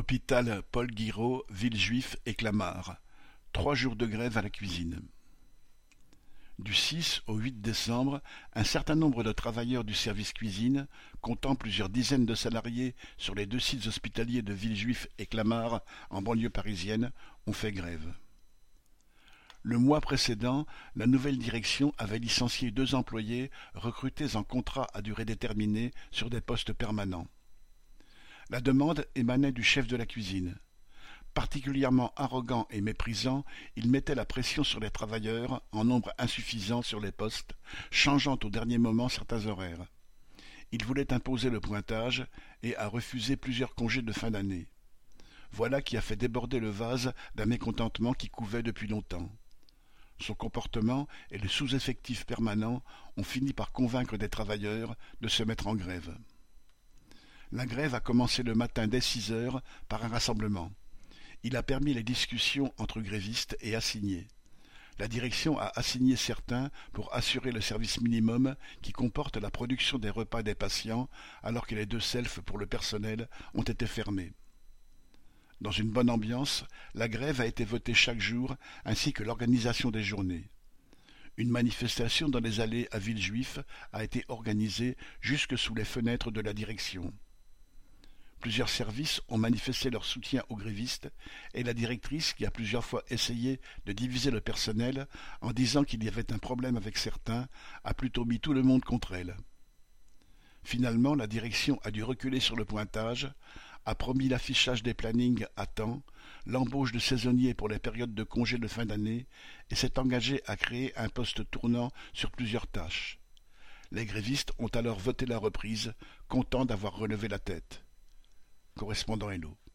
Hôpital Paul-Guiraud, Villejuif et Clamart: trois jours de grève à la cuisine. Du six au huit décembre, un certain nombre de travailleurs du service cuisine, comptant plusieurs dizaines de salariés sur les deux sites hospitaliers de Villejuif et Clamart en banlieue parisienne, ont fait grève. Le mois précédent, la nouvelle direction avait licencié deux employés recrutés en contrat à durée déterminée sur des postes permanents. La demande émanait du chef de la cuisine. Particulièrement arrogant et méprisant, il mettait la pression sur les travailleurs, en nombre insuffisant sur les postes, changeant au dernier moment certains horaires. Il voulait imposer le pointage et a refusé plusieurs congés de fin d'année. Voilà qui a fait déborder le vase d'un mécontentement qui couvait depuis longtemps. Son comportement et le sous-effectif permanent ont fini par convaincre des travailleurs de se mettre en grève. La grève a commencé le matin dès six heures par un rassemblement. Il a permis les discussions entre grévistes et assignés. La direction a assigné certains pour assurer le service minimum qui comporte la production des repas des patients alors que les deux selfs pour le personnel ont été fermés. Dans une bonne ambiance, la grève a été votée chaque jour ainsi que l'organisation des journées. Une manifestation dans les allées à Villejuif a été organisée jusque sous les fenêtres de la direction. Plusieurs services ont manifesté leur soutien aux grévistes et la directrice, qui a plusieurs fois essayé de diviser le personnel en disant qu'il y avait un problème avec certains, a plutôt mis tout le monde contre elle. Finalement, la direction a dû reculer sur le pointage, a promis l'affichage des plannings à temps, l'embauche de saisonniers pour les périodes de congés de fin d'année et s'est engagée à créer un poste tournant sur plusieurs tâches. Les grévistes ont alors voté la reprise, contents d'avoir relevé la tête. Correspondant Hello.